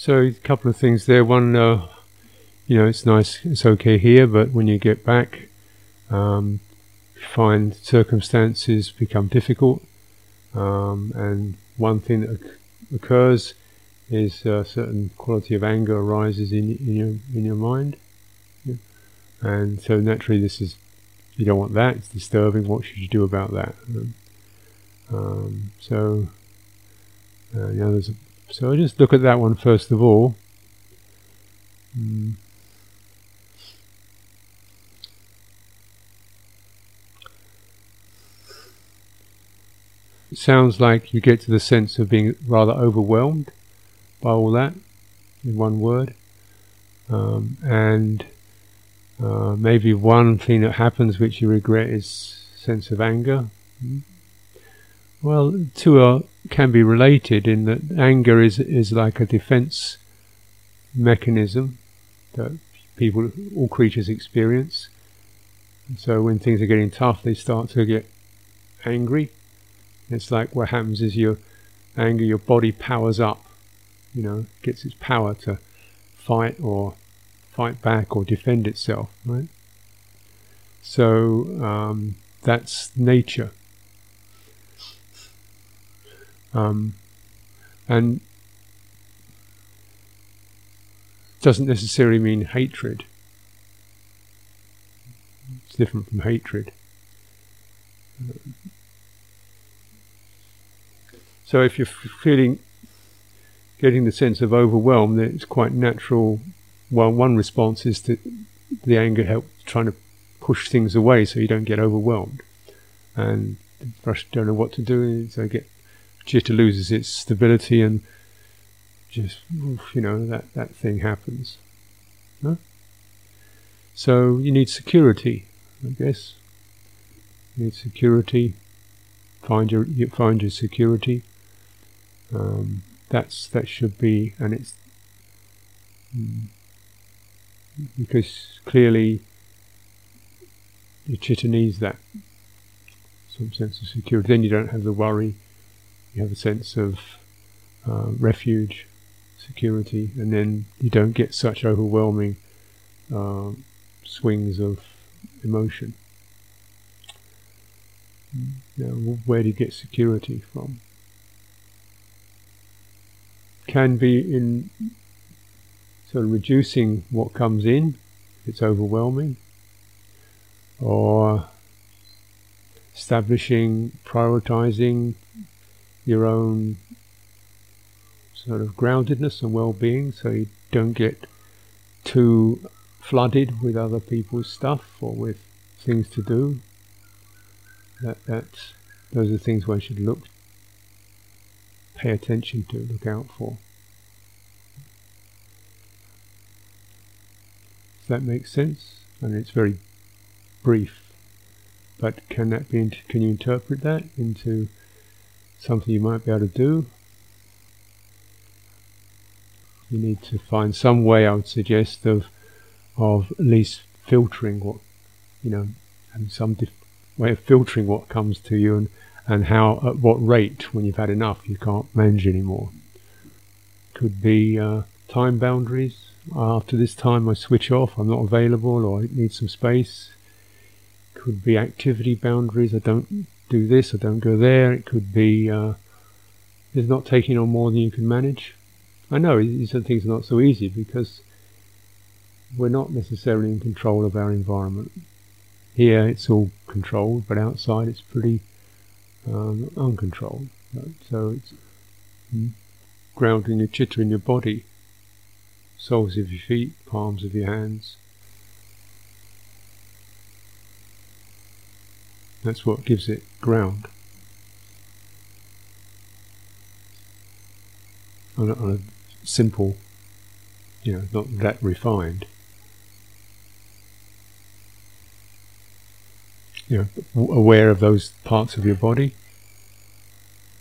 So a couple of things there. One, uh, you know, it's nice, it's okay here, but when you get back, um, find circumstances become difficult, um, and one thing that occurs is a certain quality of anger arises in, in your in your mind, yeah. and so naturally this is you don't want that. It's disturbing. What should you do about that? Um, so uh, yeah, there's a, so I just look at that one first of all. Mm. It sounds like you get to the sense of being rather overwhelmed by all that in one word. Um, and uh, maybe one thing that happens which you regret is sense of anger. Mm. Well, two are, can be related in that anger is is like a defense mechanism that people, all creatures experience. So when things are getting tough, they start to get angry. It's like what happens is your anger, your body powers up, you know, gets its power to fight or fight back or defend itself, right? So um, that's nature. Um, and doesn't necessarily mean hatred. It's different from hatred. So if you're feeling, getting the sense of overwhelm, then it's quite natural. Well, one response is that the anger helps trying to push things away so you don't get overwhelmed, and don't know what to do, so get chitta loses its stability and just you know that that thing happens. So you need security, I guess. You need security. Find your find your security. Um, that's that should be, and it's mm, because clearly your chitta needs that some sense of security. Then you don't have the worry you have a sense of uh, refuge, security, and then you don't get such overwhelming uh, swings of emotion. Now, where do you get security from? Can be in sort of reducing what comes in, if it's overwhelming, or establishing, prioritizing your own sort of groundedness and well-being so you don't get too flooded with other people's stuff or with things to do. That that's those are things one should look pay attention to look out for. Does that make sense? I mean it's very brief but can that be can you interpret that into something you might be able to do. You need to find some way, I would suggest, of of at least filtering what you know, and some way of filtering what comes to you, and and how at what rate when you've had enough you can't manage anymore. Could be uh, time boundaries. After this time, I switch off. I'm not available, or I need some space. Could be activity boundaries. I don't do this or don't go there. It could be uh, it's not taking on more than you can manage. I know these things are not so easy because we're not necessarily in control of our environment. Here it's all controlled, but outside it's pretty um, uncontrolled. So it's mm, grounding your chitta in your body, soles of your feet, palms of your hands. That's what gives it ground. On a, on a simple, you know, not that refined. You know, aware of those parts of your body.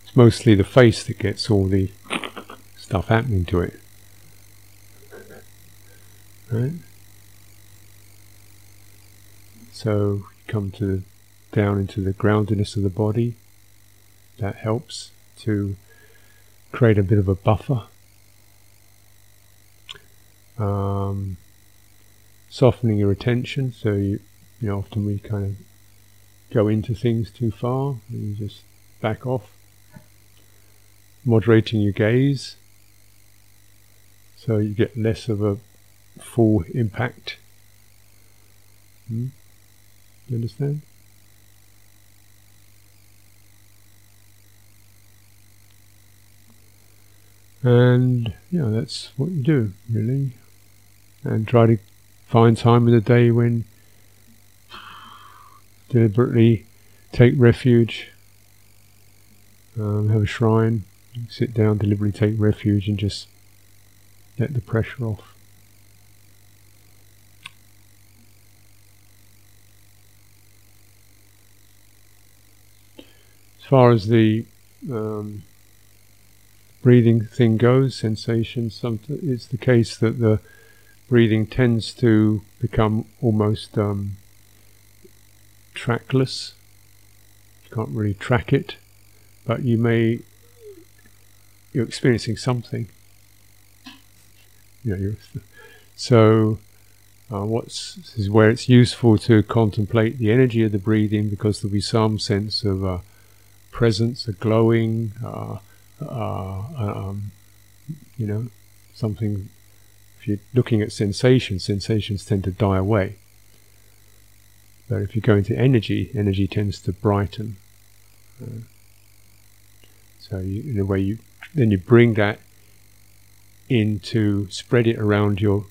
It's mostly the face that gets all the stuff happening to it. Right? So come to down into the groundedness of the body. That helps to create a bit of a buffer. um, softening your attention. So you, you know, often we kind of go into things too far, and you just back off. Moderating your gaze, so you get less of a full impact. Hmm? You understand? And yeah, that's what you do really, and try to find time in the day when deliberately take refuge, um, have a shrine, sit down, deliberately take refuge, and just let the pressure off. As far as the um, breathing thing goes, sensation, it's the case that the breathing tends to become almost um, trackless. You can't really track it, but you may you're experiencing something. You so uh, what's is where it's useful to contemplate the energy of the breathing because there'll be some sense of uh, presence, a glowing, uh, um, you know, something. If you're looking at sensations, sensations tend to die away. But if you go into energy, energy tends to brighten. Uh, so you, in a way, you then you bring that into spread it around your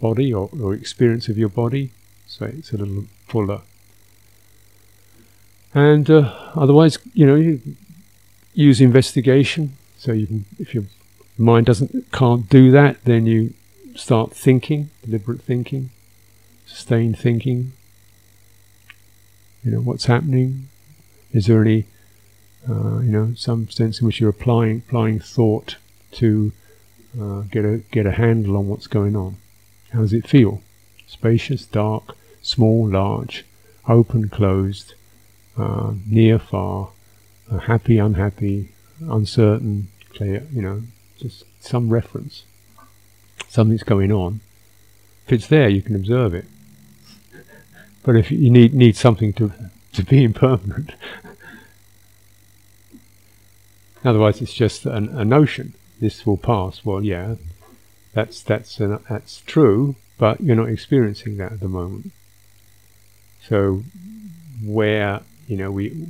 body or, or experience of your body, so it's a little fuller. And uh, otherwise, you know, you use investigation. So you can, if your mind doesn't can't do that, then you start thinking, deliberate thinking sustained thinking. You know, what's happening? Is there any, uh, you know, some sense in which you're applying applying thought to uh, get a get a handle on what's going on? How does it feel? Spacious, dark, small, large, open, closed, uh, near, far, happy, unhappy, uncertain, clear. You know, just some reference. Something's going on. If it's there, you can observe it. But if you need need something to to be impermanent, otherwise it's just an, a notion. This will pass. Well, yeah, that's that's an, that's true, but you're not experiencing that at the moment. So, where you know we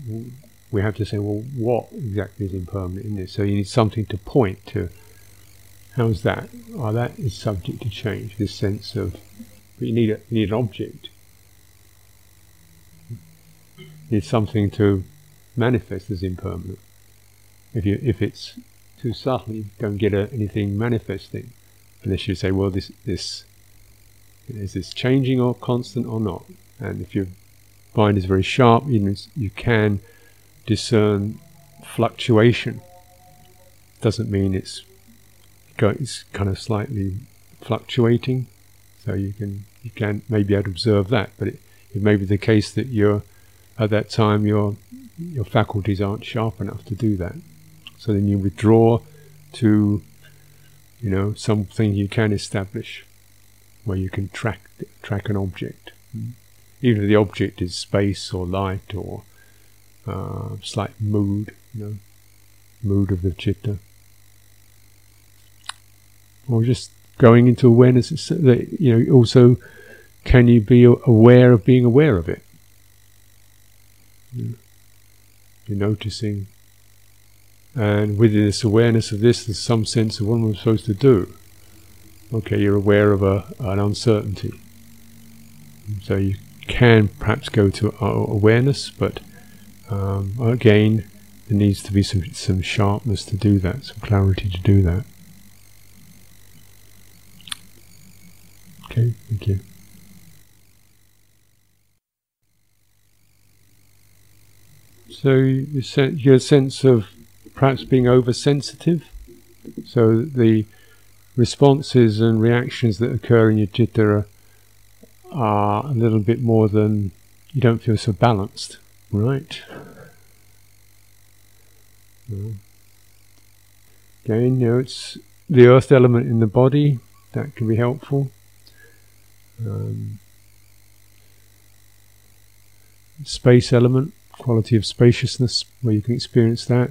we have to say, well, what exactly is impermanent in this? So you need something to point to. How's that? Oh, that is subject to change. This sense of, but you need a, you need an object is something to manifest as impermanent. If you if it's too subtle, you don't get a, anything manifesting, unless you say, well, this this is this changing or constant or not. And if your mind is very sharp, you you can discern fluctuation. Doesn't mean it's it's kind of slightly fluctuating, so you can you can maybe to observe that, but it, it may be the case that you're at that time your your faculties aren't sharp enough to do that. So then you withdraw to you know something you can establish where you can track track an object, hmm. even if the object is space or light or uh, slight mood, you know, mood of the chitta, or just going into awareness that you know also can you be aware of being aware of it you're noticing. And within this awareness of this, there's some sense of what am I supposed to do? Okay, you're aware of a, an uncertainty. So you can perhaps go to awareness, but um, again, there needs to be some, some sharpness to do that, some clarity to do that. Okay, thank you. So you get a sense of perhaps being oversensitive. So the responses and reactions that occur in your citta are, are a little bit more than you don't feel so balanced, right? Again, you it's the earth element in the body, that can be helpful. Um, space element, quality of spaciousness, where you can experience that.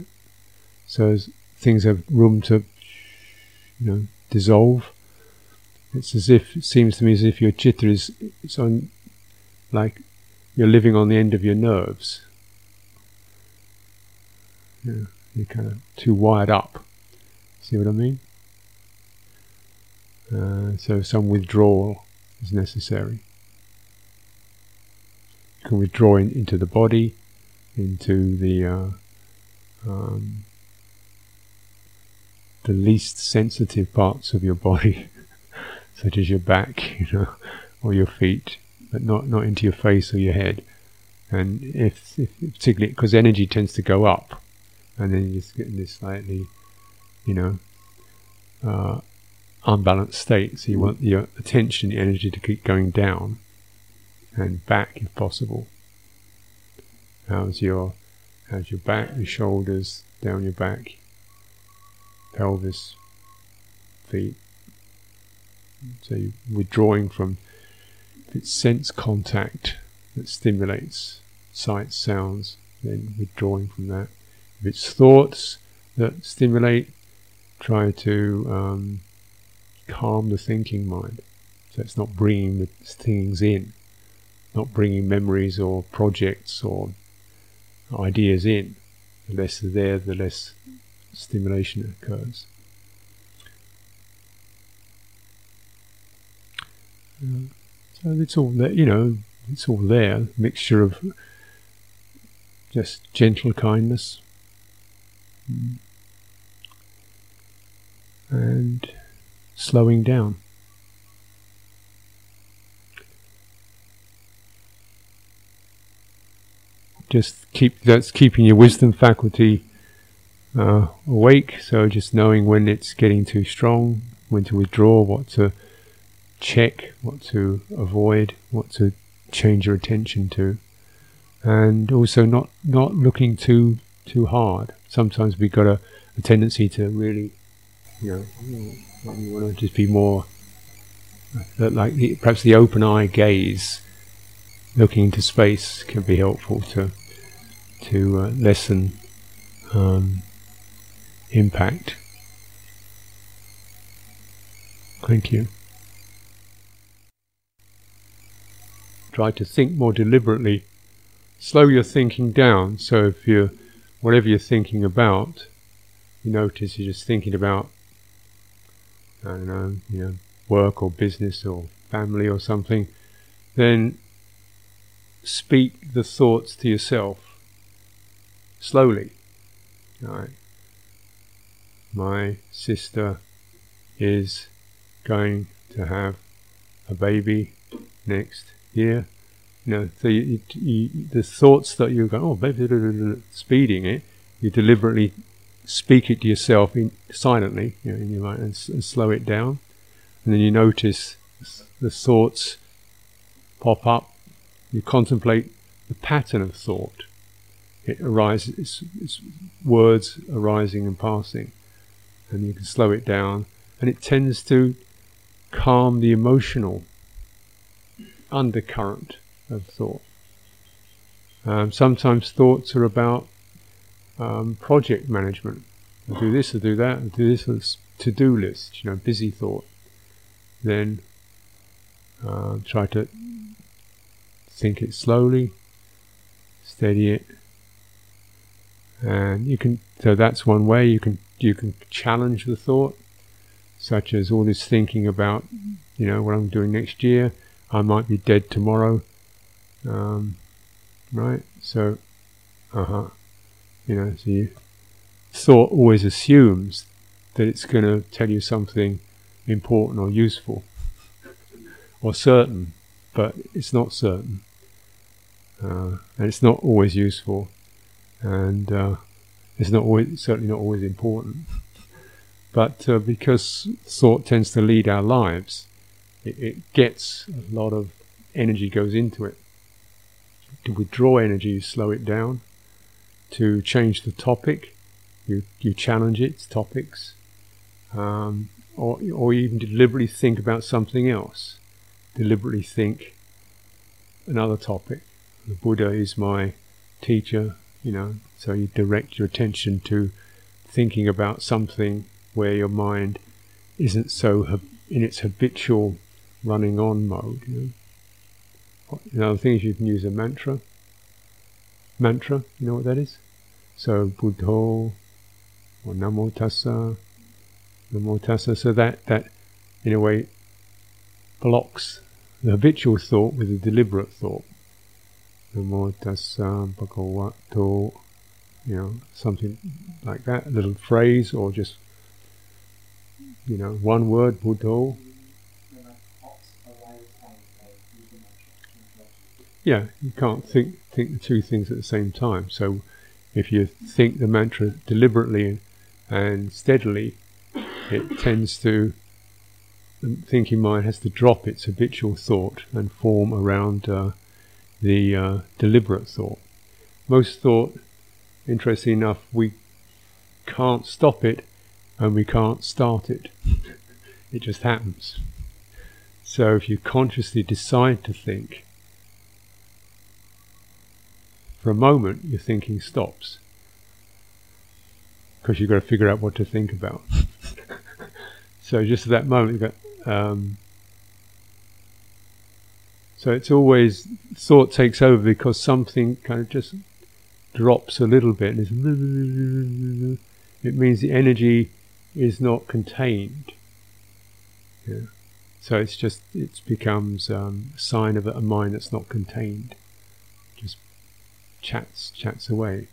So things have room to, you know, dissolve. It's as if it seems to me as if your chitta is it's on, like you're living on the end of your nerves. Yeah, you're kind of too wired up. See what I mean? Uh, so some withdrawal is necessary. You can withdraw in, into the body, into the uh, um, the least sensitive parts of your body, such as your back, you know, or your feet, but not not into your face or your head. And if, if particularly because energy tends to go up, and then you're just getting this slightly, you know, uh, unbalanced state. So you want your attention, your energy to keep going down and back if possible. How's your how's your back, your shoulders, down your back, pelvis, feet. So you're withdrawing from it's sense contact that stimulates sights, sounds, then withdrawing from that. If it's thoughts that stimulate, try to um, calm the thinking mind. So it's not bringing the things in, not bringing memories or projects or ideas in. The less they're there, the less stimulation occurs. Uh, so it's all there, you know, it's all there, mixture of just gentle kindness and slowing down. Just keep that's keeping your wisdom faculty uh, awake. So just knowing when it's getting too strong, when to withdraw, what to check, what to avoid, what to change your attention to, and also not not looking too too hard. Sometimes we've got a, a tendency to really, you know, you want to just be more uh, like the, perhaps the open eye gaze, looking into space can be helpful to to uh, lessen um, impact. Thank you. Try to think more deliberately. Slow your thinking down. So if you, whatever you're thinking about, you notice you're just thinking about, I don't know, you know, work or business or family or something, then speak the thoughts to yourself slowly. Right my sister is going to have a baby next year. You know, so you, you, the thoughts that you go, oh, baby, speeding it, you deliberately speak it to yourself in, silently, you know, in your mind, and, and slow it down, and then you notice the thoughts pop up. You contemplate the pattern of thought. It arises, it's, it's words arising and passing and you can slow it down, and it tends to calm the emotional undercurrent of thought. Um, sometimes thoughts are about um, project management. I'll do this, I'll do that, I'll do this, to-do list, you know, busy thought. Then uh, try to think it slowly, steady it, and you can. So that's one way you can you can challenge the thought, such as all this thinking about, you know, what I'm doing next year. I might be dead tomorrow. Um, right? So, uh huh. You know, so you, thought always assumes that it's going to tell you something important or useful or certain, but it's not certain. Uh, and it's not always useful. And uh, it's not always, certainly not always important. But uh, because thought tends to lead our lives, it, it, gets a lot of energy goes into it. To withdraw energy, you slow it down. To change the topic, you, you challenge its topics. um, or or even deliberately think about something else, deliberately think another topic. The Buddha is my teacher, you know, so you direct your attention to thinking about something where your mind isn't so in its habitual running on mode. You know? Another thing is you can use a mantra. Mantra, you know what that is? So Buddho or Namo Tassa, Namo Tassa. So that that in a way blocks the habitual thought with a deliberate thought. Namo Tassa Bhagavato, you know, something like that, a little phrase or just you know, one word, Buddho. Yeah, you can't think think the two things at the same time. So, if you think the mantra deliberately and steadily, it tends to the thinking mind has to drop its habitual thought and form around uh, the uh, deliberate thought. Most thought, interesting enough, we can't stop it and we can't start it. it just happens. So if you consciously decide to think, for a moment your thinking stops because you've got to figure out what to think about. so just at that moment, you go. Um, so it's always thought takes over because something kind of just drops a little bit, and it means the energy is not contained. Yeah. So it's just it becomes um, a sign of a mind that's not contained, just chats chats away.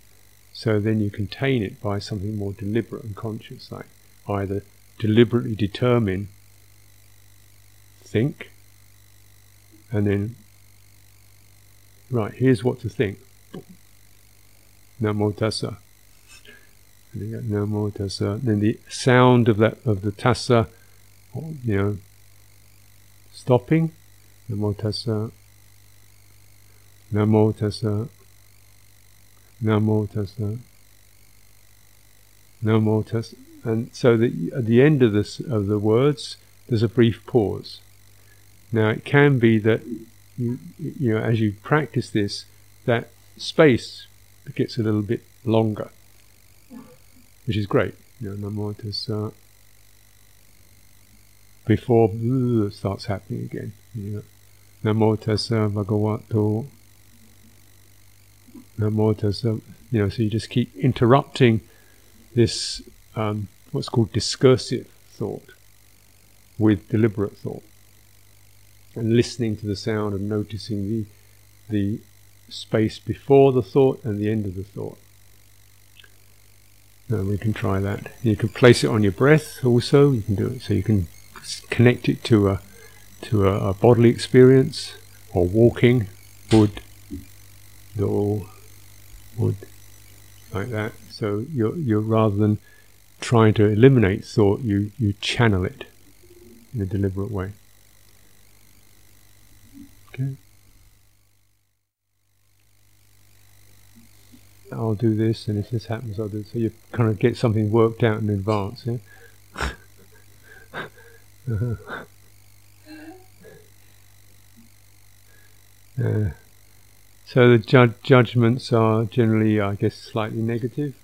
So then you contain it by something more deliberate and conscious, like either deliberately determine, think, and then right here's what to think. Namo tassa and you Tassa. Then the sound of that of the Tassa, you know, stopping. Namo Tassa. Tassa. Namo Tassa. Namo Tassa. And so the, at the end of this of the words, there's a brief pause. Now it can be that you you know as you practice this, that space gets a little bit longer which is great. You know, Namo Tassa. Before starts happening again. You know, Namo Tassa Bhagavato. Namo Tassa. You know, so you just keep interrupting this um, what's called discursive thought with deliberate thought, and listening to the sound and noticing the the space before the thought and the end of the thought. Uh, we can try that. You can place it on your breath also. You can do it so you can connect it to a to a, a bodily experience or walking, wood, do, wood, like that. So you're you're rather than trying to eliminate thought, you you channel it in a deliberate way. Okay. I'll do this, and if this happens, I'll do. So you kind of get something worked out in advance. Yeah? uh-huh. uh, so the ju- judgments are generally, I guess, slightly negative.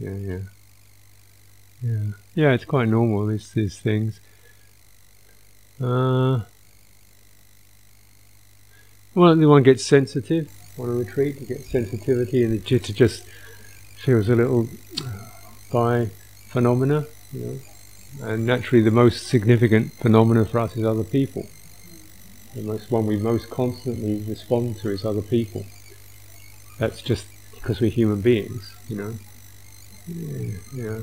Yeah, yeah, yeah, yeah. It's quite normal. These these things. Uh, well, the one gets sensitive on a retreat, you get sensitivity, and the chitta just feels a little by phenomena, you know. And naturally, the most significant phenomena for us is other people. The most one we most constantly respond to is other people. That's just because we're human beings, you know. Yeah. yeah.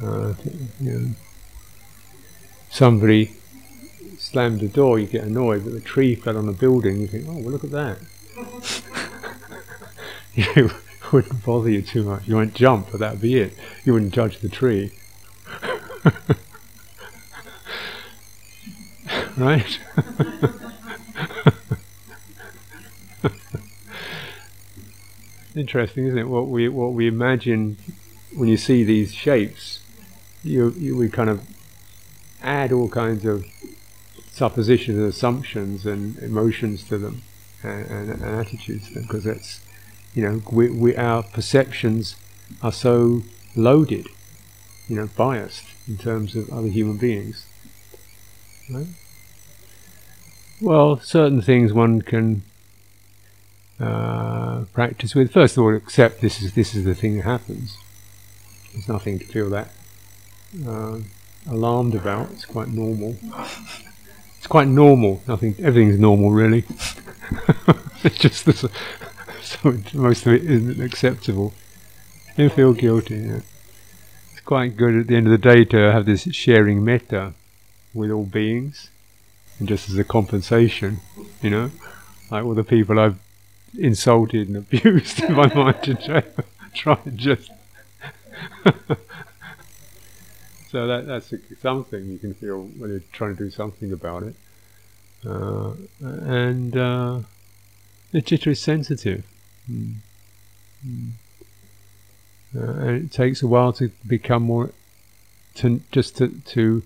Uh, know. Somebody slammed the door, you get annoyed, but the tree fell on a building, you think, oh, well, look at that. you wouldn't bother you too much. You won't jump, but that'd be it. You wouldn't judge the tree. right? Interesting, isn't it? What we what we imagine when you see these shapes, you, you we kind of add all kinds of suppositions and assumptions and emotions to them and, and, and attitudes to them because that's you know we, we our perceptions are so loaded you know biased in terms of other human beings right? Well certain things one can uh, practice with first of all accept this is this is the thing that happens there's nothing to feel that uh, alarmed about. It's quite normal. It's quite normal. Nothing. Everything's normal, really. it's just the, so most of it isn't acceptable. You feel guilty. Yeah. It's quite good at the end of the day to have this sharing metta with all beings, and just as a compensation, you know, like all the people I've insulted and abused in my mind today. Try and just so that that's something you can feel when you're trying to do something about it. Uh, and uh, the chitta is sensitive. Mm. Mm. Uh, and it takes a while to become more, to just to, to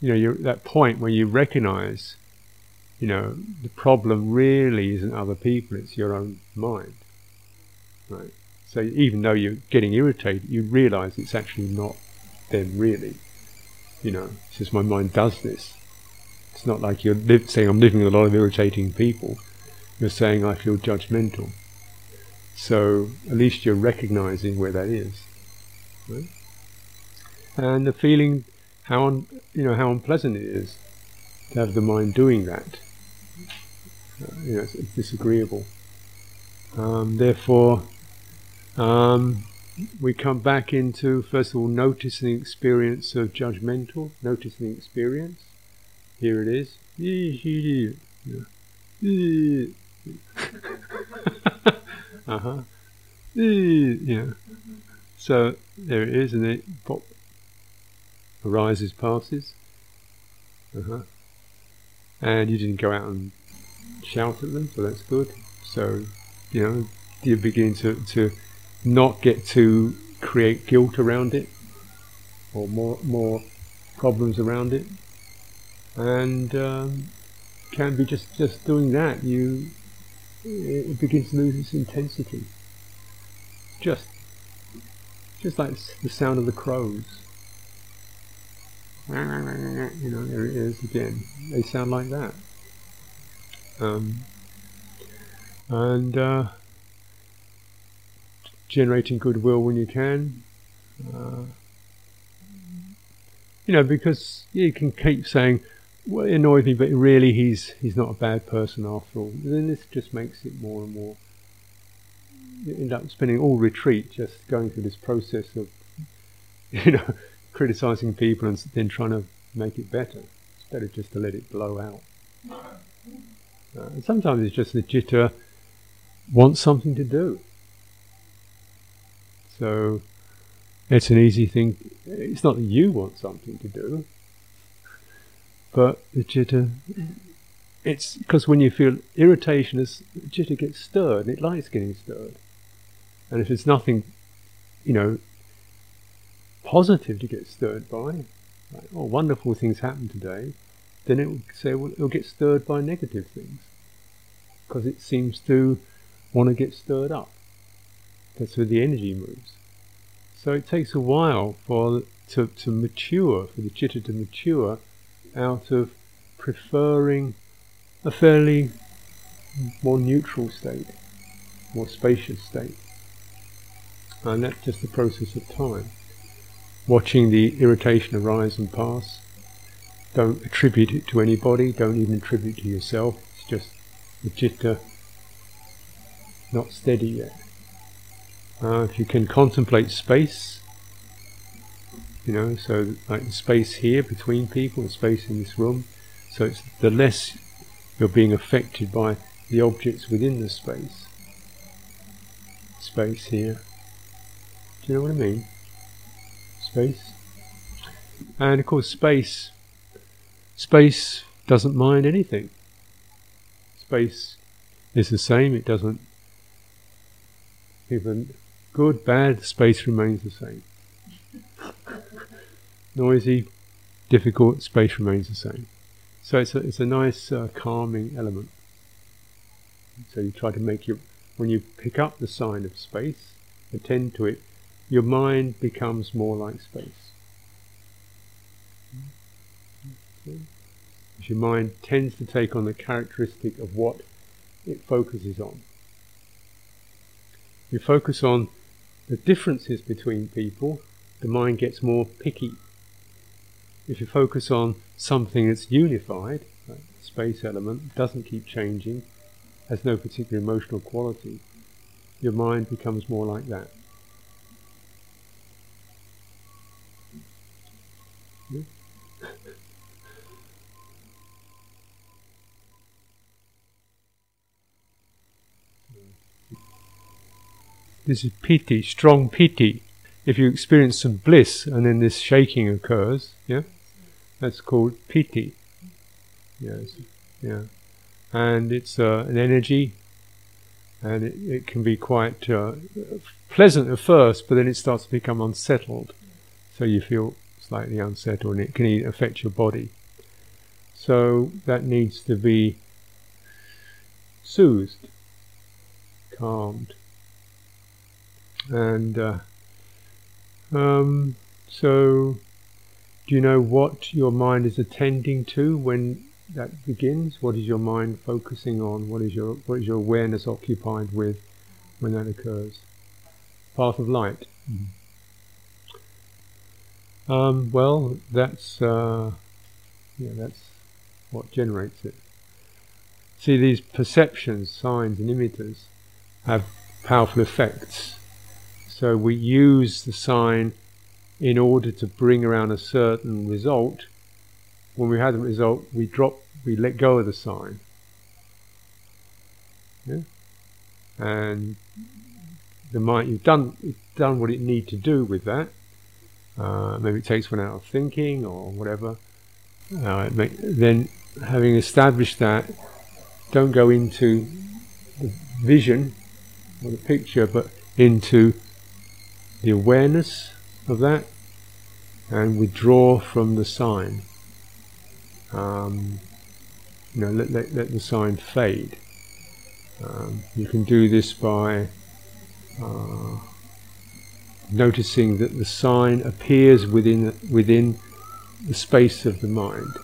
you know, you're that point where you recognize, you know, the problem really isn't other people, it's your own mind. Right? So even though you're getting irritated, you realize it's actually not them really. You know, it's just my mind does this. It's not like you're saying I'm living with a lot of irritating people. You're saying I feel judgmental. So at least you're recognizing where that is. Right? And the feeling how un, you know how unpleasant it is to have the mind doing that. Uh, you know, it's, it's disagreeable. Um, therefore, um, we come back into, first of all, noticing the experience of judgmental, noticing the experience. Here it is. uh huh. Yeah. So there it is, and it pop, arises, passes. Uh huh. And you didn't go out and shout at them, so that's good. So, you know, you're beginning to, to not get to create guilt around it or more more problems around it and um, can be just just doing that you it begins to lose its intensity just just like the sound of the crows you know there it is again they sound like that um, and uh, generating goodwill when you can. Uh, you know, because you can keep saying, well, it annoys me, but really he's he's not a bad person after all. And then this just makes it more and more. You end up spending all retreat just going through this process of, you know, criticizing people and then trying to make it better. It's better just to let it blow out. Uh, and sometimes it's just the chitta wants something to do. So it's an easy thing. It's not that you want something to do, but the chitta. It's because when you feel irritation, the chitta gets stirred, and it likes getting stirred. And if it's nothing, you know, positive to get stirred by, like, oh, wonderful things happened today, then it will say, well, it'll get stirred by negative things because it seems to want to get stirred up. That's where the energy moves. So it takes a while for to, to mature, for the chitta to mature out of preferring a fairly more neutral state, more spacious state. And that's just the process of time. Watching the irritation arise and pass. Don't attribute it to anybody, don't even attribute it to yourself. It's just the chitta not steady yet. Uh, if you can contemplate space, you know, so like the space here between people, the space in this room, so it's the less you're being affected by the objects within the space. Space here. Do you know what I mean? Space. And of course, space. Space doesn't mind anything. Space is the same. It doesn't even Good, bad, space remains the same. noisy, difficult, space remains the same. So it's a, it's a nice uh, calming element. So you try to make your, when you pick up the sign of space, attend to it, your mind becomes more like space. As your mind tends to take on the characteristic of what it focuses on. If you focus on the differences between people, the mind gets more picky. If you focus on something that's unified, like space element, doesn't keep changing, has no particular emotional quality, your mind becomes more like that. This is piti, strong piti. If you experience some bliss and then this shaking occurs, yeah, that's called piti. Yes, yeah, and it's uh, an energy, and it, it can be quite uh, pleasant at first, but then it starts to become unsettled. So you feel slightly unsettled, and it can even affect your body. So that needs to be soothed, calmed. And uh, um, so, do you know what your mind is attending to when that begins? What is your mind focusing on? What is your what is your awareness occupied with when that occurs? Path of light. Mm-hmm. Um, well, that's uh, yeah, that's what generates it. See, these perceptions, signs, and images have powerful effects so we use the sign in order to bring around a certain result. When we have the result, we drop, we let go of the sign. Yeah? And the mind, you've done, done what it need to do with that. Uh, maybe it takes one out of thinking or whatever. Uh, may, then, having established that, don't go into the vision or the picture, but into the awareness of that and withdraw from the sign. Um, you know, let, let, let the sign fade. Um, you can do this by uh, noticing that the sign appears within within the space of the mind.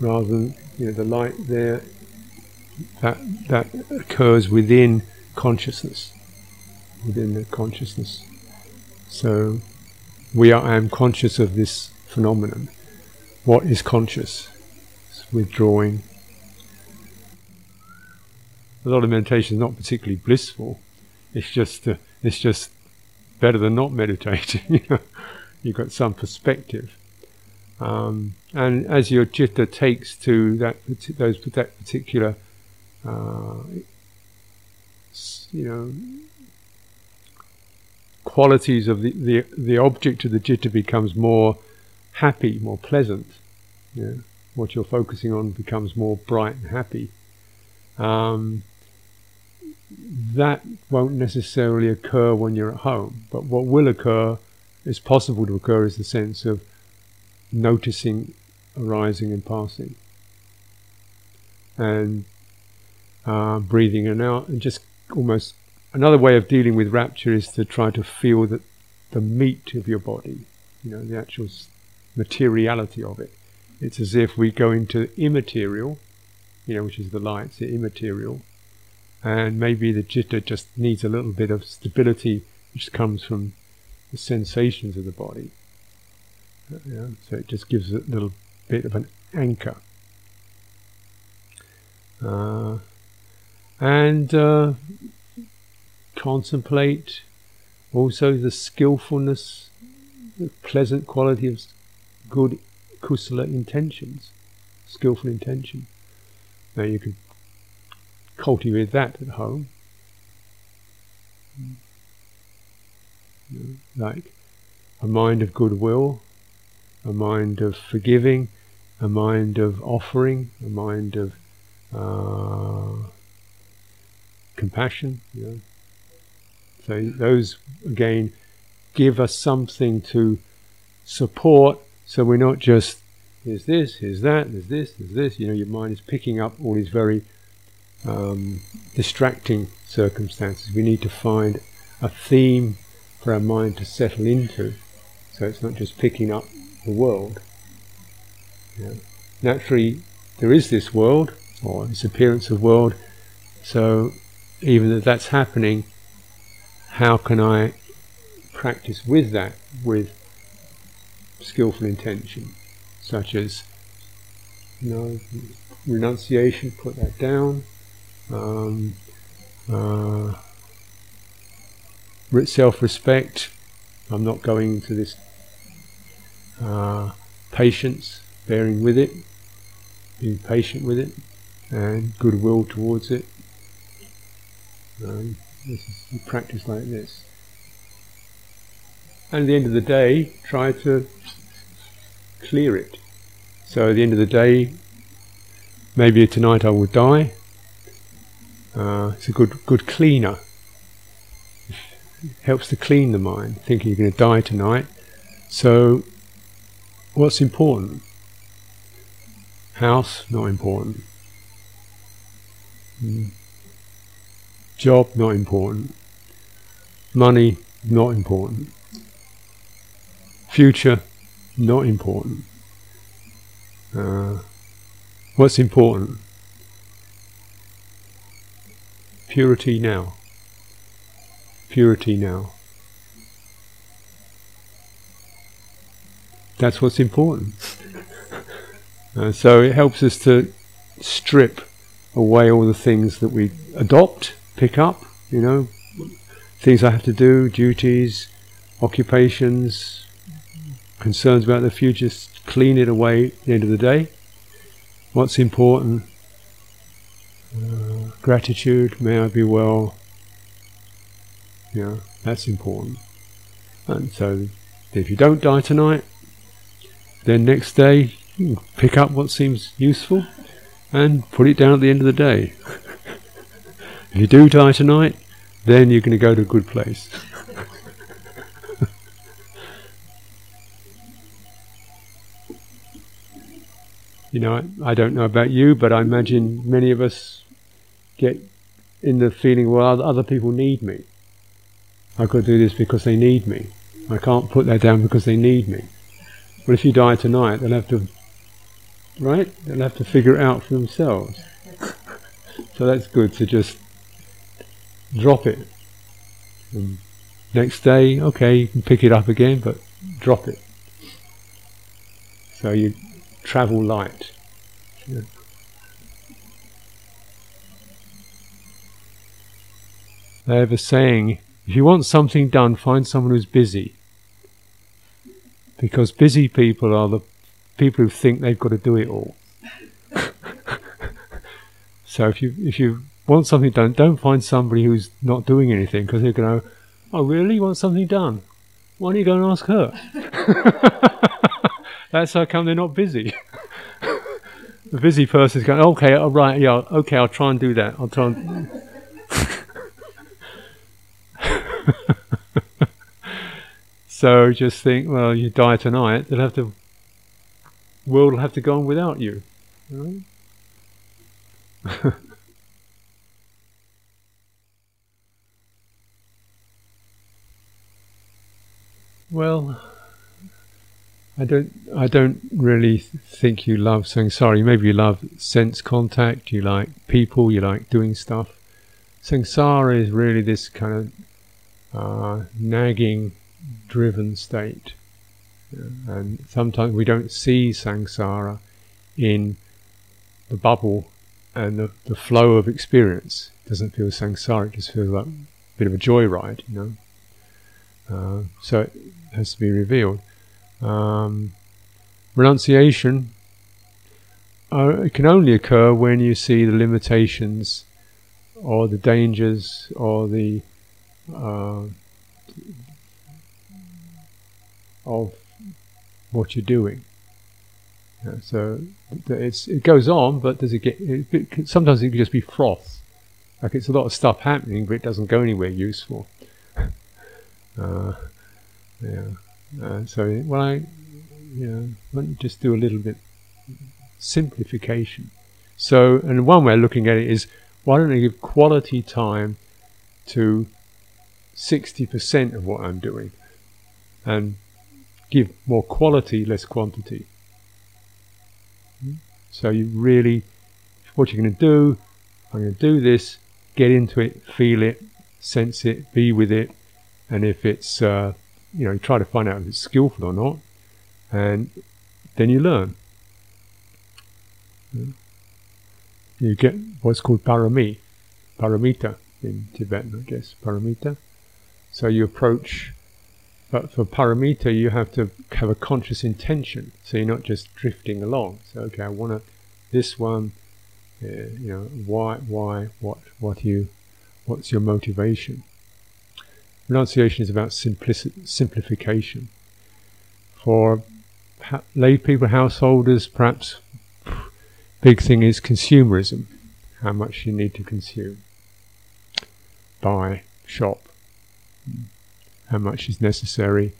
Rather than you know the light there that that occurs within consciousness, within the consciousness. So we are. I am conscious of this phenomenon. What is conscious? It's withdrawing. A lot of meditation is not particularly blissful. It's just uh, it's just better than not meditating. You've got some perspective. Um, and as your chitta takes to that those that particular uh, you know, qualities of the, the, the object of the citta becomes more happy, more pleasant. What you're focusing on becomes more bright and happy. Um, that won't necessarily occur when you're at home, but what will occur, is possible to occur, is the sense of noticing arising and passing. And uh, breathing in and out, and just almost another way of dealing with rapture is to try to feel that the meat of your body, you know, the actual materiality of it. It's as if we go into immaterial, you know, which is the light, it's immaterial, and maybe the citta just needs a little bit of stability, which comes from the sensations of the body. Yeah, so it just gives a little bit of an anchor. Uh, and uh, contemplate also the skillfulness, the pleasant quality of good kusala intentions, skillful intention. Now you can cultivate that at home. Like a mind of goodwill, a mind of forgiving, a mind of offering, a mind of uh, compassion, you know, So those again give us something to support. So we're not just here's this, here's that, there's this, there's this. You know, your mind is picking up all these very um, distracting circumstances. We need to find a theme for our mind to settle into. So it's not just picking up the world. Naturally, there is this world, or this appearance of world. So even if that's happening, how can I practice with that with skillful intention, such as you know renunciation, put that down. Um, uh, self-respect. I'm not going into this uh, patience, bearing with it, being patient with it, and goodwill towards it. Um, this is you practice like this. And at the end of the day, try to clear it. So at the end of the day, maybe tonight I will die. Uh, it's a good good cleaner. It helps to clean the mind, thinking you're going to die tonight. So, what's important? House, not important. Mm. Job, not important. Money, not important. Future, not important. Uh, what's important? Purity now. Purity now. That's what's important. uh, so it helps us to strip away all the things that we adopt pick up, you know, things I have to do, duties, occupations, concerns about the future, clean it away at the end of the day. What's important? Uh, gratitude, may I be well. Yeah, that's important. And so, if you don't die tonight, then next day pick up what seems useful and put it down at the end of the day. If you do die tonight, then you're going to go to a good place. you know, I, I, don't know about you, but I imagine many of us get in the feeling, well, other people need me. Got to do this because they need me. I can't put that down because they need me. But if you die tonight, they'll have to, right? They'll have to figure it out for themselves. so that's good to just drop it. And next day, okay, you can pick it up again, but drop it. So you travel light. They have a saying, if you want something done, find someone who's busy. Because busy people are the people who think they've got to do it all. so if you if you want something done, don't find somebody who's not doing anything because they're going to, oh, really? Want something done? Why don't you go and ask her? That's how come they're not busy. the busy person is going, okay, all right, yeah, okay, I'll try and do that. I'll try and. so just think, well, you die tonight, they'll have to, world will have to go on without you. Right? Well, I don't. I don't really think you love samsara. Maybe you love sense contact. You like people. You like doing stuff. Samsara is really this kind of uh, nagging, driven state, and sometimes we don't see samsara in the bubble and the, the flow of experience. It doesn't feel samsara. It just feels like a bit of a joyride, you know. Uh, so it has to be revealed. Um, renunciation uh, it can only occur when you see the limitations or the dangers or the uh, of what you're doing. Yeah, so it goes on, but does it get? It, it, sometimes it can just be froth. Like it's a lot of stuff happening, but it doesn't go anywhere useful. Uh, yeah. Uh, so, well, I, know, why don't just do a little bit simplification? So, and one way of looking at it is, why don't I give quality time to 60% of what I'm doing and give more quality, less quantity. Hmm? So you really, what you're going to do, I'm going to do this, get into it, feel it, sense it, be with it, and if it's, uh, you know, you try to find out if it's skillful or not, and then you learn. You get what's called parami, paramita in Tibetan, I guess, paramita. So you approach, but for paramita, you have to have a conscious intention. So you're not just drifting along. So okay, I want to this one. Uh, you know why, why, what, what you, what's your motivation? Renunciation is about simplification. For lay people, householders, perhaps big thing is consumerism. How much you need to consume buy, shop, how much is necessary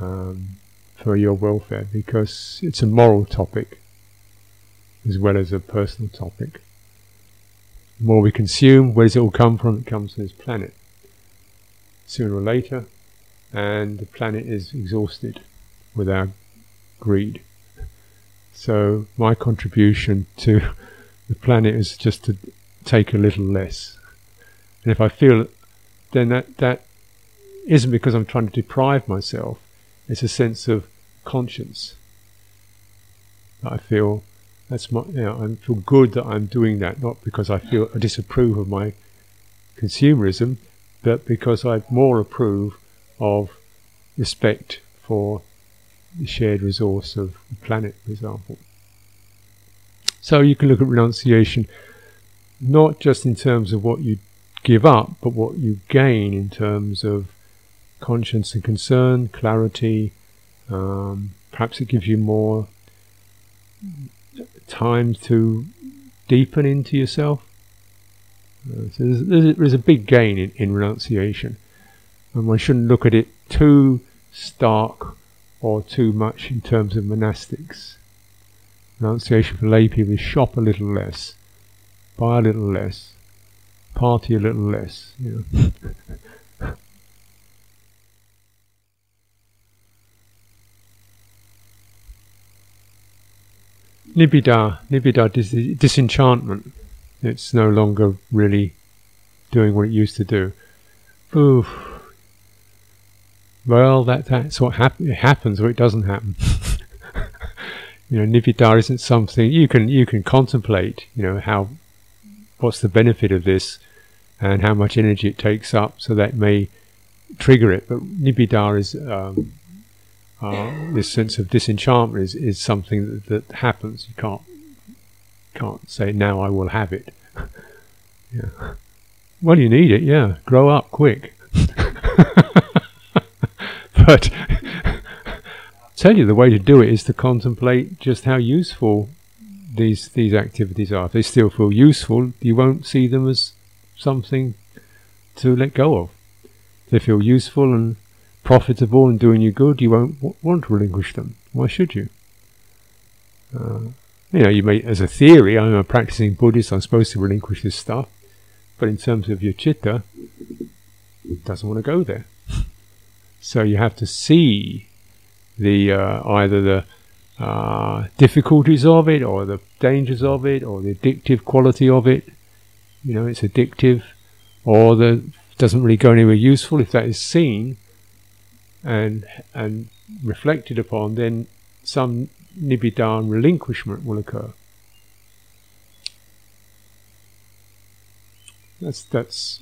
um, for your welfare because it's a moral topic as well as a personal topic. The more we consume, where does it all come from? It comes from this planet. Sooner or later, and the planet is exhausted with our greed. So my contribution to the planet is just to take a little less. And if I feel, then that, that isn't because I'm trying to deprive myself. It's a sense of conscience. I feel that's my, you know, I feel good that I'm doing that, not because I feel I disapprove of my consumerism, but because I more approve of respect for the shared resource of the planet, for example. So you can look at renunciation not just in terms of what you give up, but what you gain in terms of conscience and concern, clarity. Um, perhaps it gives you more time to deepen into yourself. So there's, there's, a, big gain in, in renunciation, um, and one shouldn't look at it too stark or too much in terms of monastics. Renunciation for lay people is shop a little less, buy a little less, party a little less. You know. Nibbida, nibbida, dis- disenchantment. It's no longer really doing what it used to do. Oof. Well, that that's what hap- it happens, or it doesn't happen. you know, nibbida isn't something you can you can contemplate. You know how what's the benefit of this and how much energy it takes up, so that may trigger it. But nibbida is um, uh, this sense of disenchantment is, is something that, that, happens. You can't can't say now I will have it. yeah. Well, you need it. Yeah, grow up quick. but tell you the way to do it is to contemplate just how useful these these activities are. If they still feel useful, you won't see them as something to let go of. If they feel useful and profitable and doing you good, you won't w- want to relinquish them. Why should you? Uh, you know, you may, as a theory, I'm a practicing Buddhist, I'm supposed to relinquish this stuff, but in terms of your chitta, it doesn't want to go there. so you have to see the uh, either the uh, difficulties of it, or the dangers of it, or the addictive quality of it, you know, it's addictive, or the doesn't really go anywhere useful. If that is seen and and reflected upon, then some nibbida relinquishment will occur. That's that's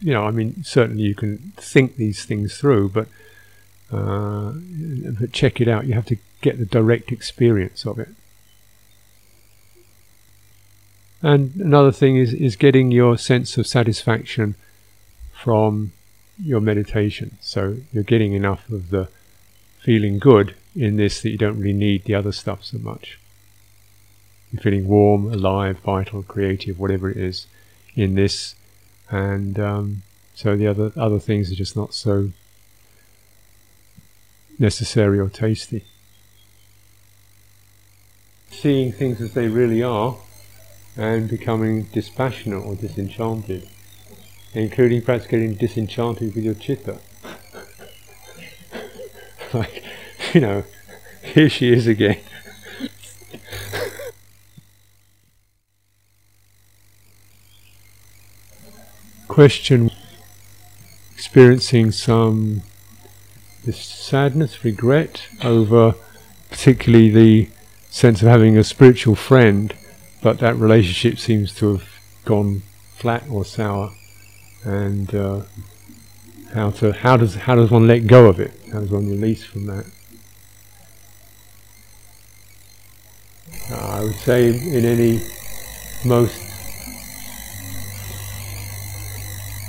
you know, I mean, certainly you can think these things through, but uh, but check it out. You have to get the direct experience of it. And another thing is, is getting your sense of satisfaction from your meditation. So you're getting enough of the feeling good in this that you don't really need the other stuff so much. You're feeling warm, alive, vital, creative, whatever it is in this, and um, so the other other things are just not so necessary or tasty. Seeing things as they really are and becoming dispassionate or disenchanted, including perhaps getting disenchanted with your chitta. like, you know, here she is again. Question experiencing some this sadness, regret over particularly the sense of having a spiritual friend, but that relationship seems to have gone flat or sour, and uh, how to how does how does one let go of it? How does one release from that? Uh, I would say in any most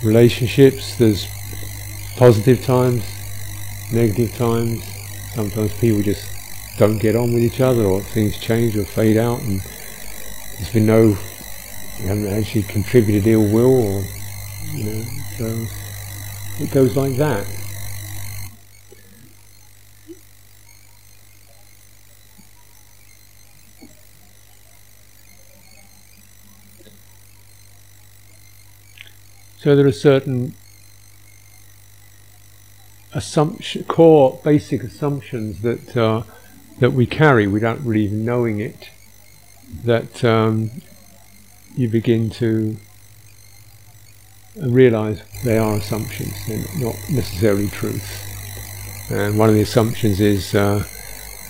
relationships, there's positive times, negative times. Sometimes people just don't get on with each other, or things change or fade out, and there's been no, you haven't actually contributed ill will, or you know, so it goes like that. So there are certain assumption, core basic assumptions that uh, that we carry without really even knowing it. That um, you begin to realize they are assumptions; they're not necessarily truth. And one of the assumptions is, uh,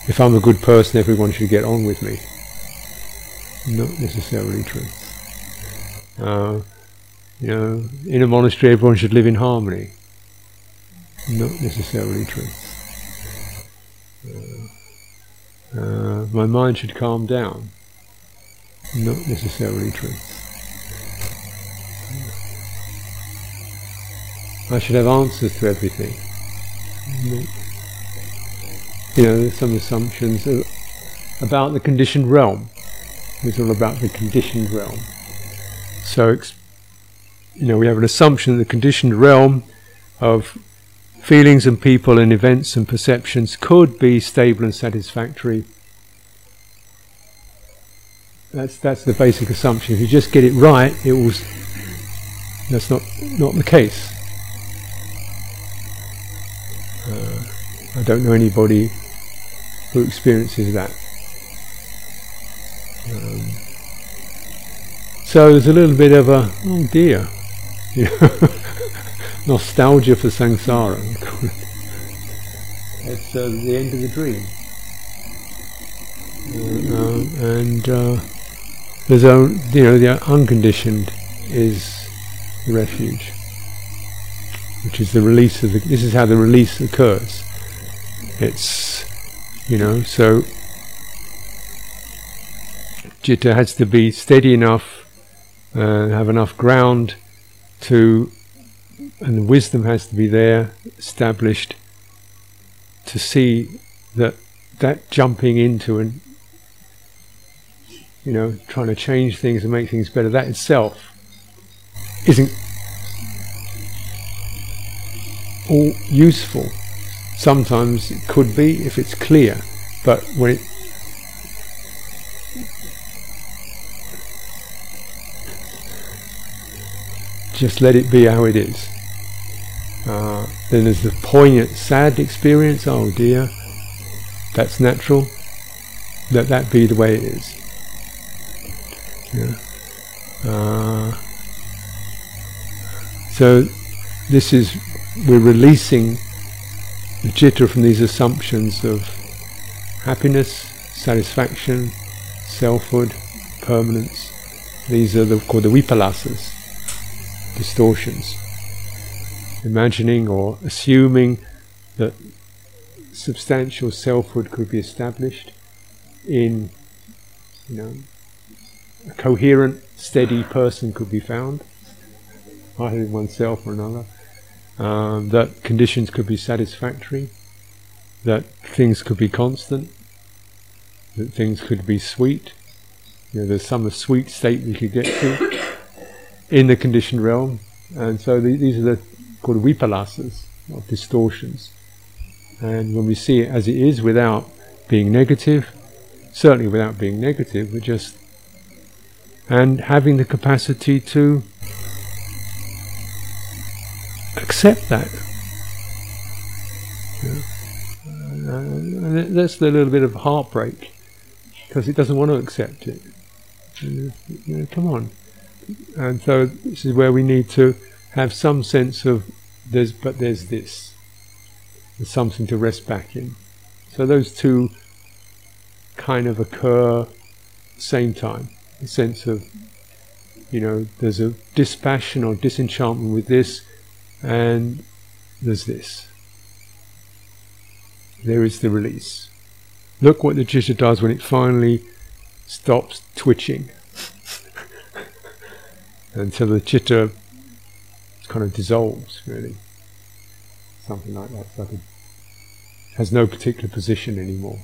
if I'm a good person, everyone should get on with me. Not necessarily true. Uh, you know, in a monastery, everyone should live in harmony. Not necessarily true. Uh, uh, my mind should calm down. Not necessarily true. I should have answers to everything. You know, there's some assumptions about the conditioned realm. It's all about the conditioned realm. So, you know, we have an assumption that the conditioned realm of feelings and people and events and perceptions could be stable and satisfactory. That's that's the basic assumption. If you just get it right, it will. That's not not the case. Uh, I don't know anybody who experiences that. Um, so there's a little bit of a oh dear, nostalgia for samsara. it's uh, the end of the dream. Uh, and uh, there's a, you know the unconditioned is the refuge, which is the release of the. This is how the release occurs. It's you know so chitta has to be steady enough, uh, have enough ground to and the wisdom has to be there, established, to see that that jumping into and you know trying to change things and make things better, that itself isn't all useful. Sometimes it could be if it's clear, but when it just let it be how it is. Uh, then there's the poignant, sad experience. Oh dear, that's natural. Let that be the way it is. Yeah. Uh, so this is we're releasing the chitta from these assumptions of happiness, satisfaction, selfhood, permanence. These are the, called the vipalasas, distortions imagining or assuming that substantial selfhood could be established in, you know, a coherent, steady person could be found, either in oneself or another, um, that conditions could be satisfactory, that things could be constant, that things could be sweet. You know, there's some sweet state we could get to in the conditioned realm, and so the, these are the called vipalasas, or distortions. And when we see it as it is without being negative, certainly without being negative, we're just and having the capacity to accept that. Uh, that's the little bit of heartbreak because it doesn't want to accept it. Come on. And so this is where we need to have some sense of there's, but there's this. There's something to rest back in. So those two kind of occur at the same time. The sense of, you know, there's a dispassion or disenchantment with this, and there's this. There is the release. Look what the chitta does when it finally stops twitching. Until the chitta kind of dissolves, really. Something like that. Like it has no particular position anymore.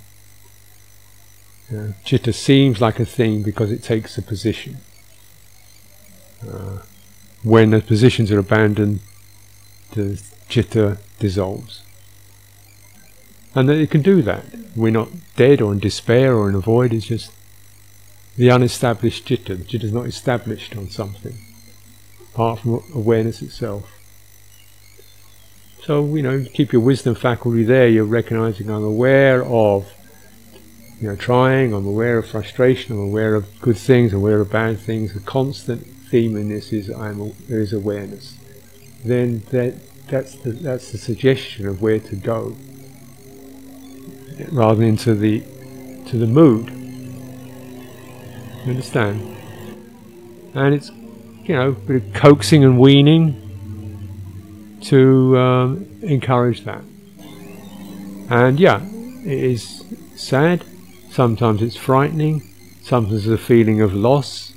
Yeah. Chitta seems like a thing because it takes a position. Uh, when the positions are abandoned, the chitta dissolves. And that it can do that. We're not dead or in despair or in a void, it's just the unestablished chitta. The chitta is not established on something, apart from awareness itself. So, you know, keep your wisdom faculty there, you're recognizing I'm aware of you know, trying, I'm aware of frustration, I'm aware of good things, I'm aware of bad things. The constant theme in this is I'm there is awareness. Then that that's the that's the suggestion of where to go, rather than into the to the mood. You understand? And it's you know a bit of coaxing and weaning to um, encourage that. And yeah, it is sad Sometimes it's frightening, sometimes there's a feeling of loss.